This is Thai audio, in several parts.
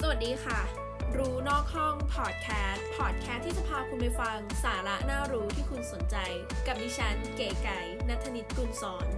สวัสดีค่ะ รู้นอกห้องพอดแคสต์พอดแคสต์ที่จะพาคุณไปฟังสาระน่ารู้ที่คุณสนใจ กับดิฉันเก๋ไก่นัทนิตกุลสอน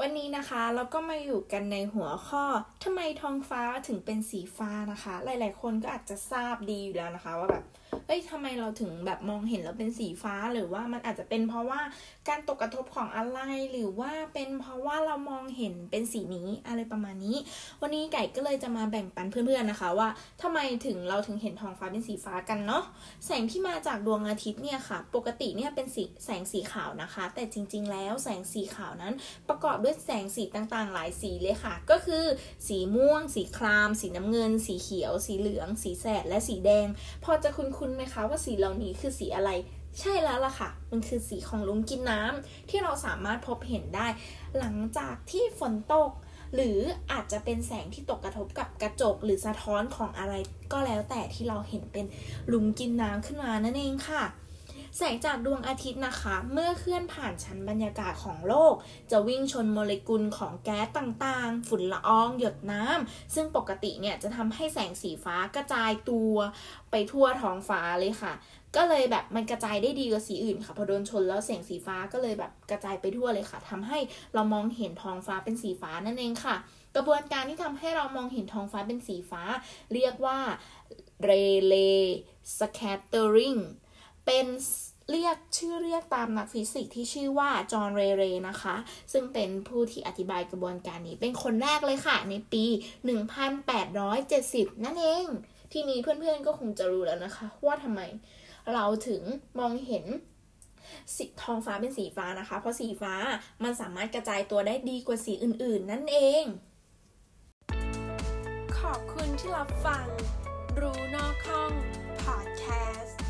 วันนี้นะคะเราก็มาอยู่กันในหัวข้อทำไมท้องฟ้าถึงเป็นสีฟ้านะคะ หลาย ๆ คนก็อาจจะทราบดีอยู่แล้วนะคะ ว่าแบบ เอ้ยทำไมเราถึงแบบมองเห็นแล้วเป็นสีฟ้าหรือว่ามันอาจจะเป็นเพราะว่าการตกกระทบของอะไรหรือว่าเป็นเพราะว่าเรามองเห็นเป็นสีนี้อะไรประมาณนี้ วันนี้ไก่ก็เลยจะมาแบ่งปันเพื่อนๆนะคะ ว่าทำไมถึงเราถึงเห็นท้องฟ้าเป็นสีฟ้ากันเนาะแสงที่มาจากดวงอาทิตย์เนี่ยค่ะ ปกติเนี่ยเป็นสีแสงสีขาวนะคะ แต่จริง ๆ แล้วแสงสีขาวนั้น ประกอบด้วยแสงสีต่างๆ หลายสีเลยค่ะ ก็คือ สีม่วง สีคราม สีน้ำเงิน สีเขียว สีเหลือง สีแสดและสีแดง พอจะคุ้นๆไหมคะว่าสีเหล่านี้คือสีอะไร ใช่แล้วล่ะค่ะ มันคือสีของลุงกินน้ำที่เราสามารถพบเห็นได้ หลังจากที่ฝนตก หรืออาจจะเป็นแสงที่ตกกระทบกับกระจกหรือสะท้อนของอะไร ก็แล้วแต่ที่เราเห็นเป็นลุงกินน้ำขึ้นมานั่นเองค่ะ แสงจากดวงอาทิตย์นะคะ เมื่อเคลื่อนผ่านชั้นบรรยากาศของโลก จะวิ่งชนโมเลกุลของแก๊สต่างๆ ฝุ่นละออง หยดน้ำซึ่งปกติเนี่ยจะทำให้แสงสีฟ้ากระจายตัวไปทั่วท้องฟ้าเลยค่ะ ก็เลยแบบมันกระจายได้ดีกว่าสีอื่นค่ะพอโดนชนแล้วแสงสีฟ้าก็เลยแบบกระจายไปทั่วเลยค่ะทำให้เรามองเห็นท้องฟ้าเป็นสีฟ้านั่นเองค่ะ กระบวนการที่ทำให้เรามองเห็นท้องฟ้าเป็นสีฟ้า เรียกว่า Rayleigh scattering เป็นเรียกชื่อเรียกตามนักฟิสิกส์ที่ชื่อว่าจอห์นเรเรนะคะ ซึ่งเป็นผู้ที่อธิบายกระบวนการนี้เป็นคนแรกเลยค่ะ ในปี 1870 นั่นเอง ที่นี้เพื่อนๆก็คงจะรู้แล้วนะคะ ว่าทำไมเราถึงมองเห็นสีทองฟ้าเป็นสีฟ้านะคะ เพราะสีฟ้ามันสามารถกระจายตัวได้ดีกว่าสีอื่นๆ นั่นเอง ขอบคุณที่รับฟัง รู้นอกห้องพอดแคสต์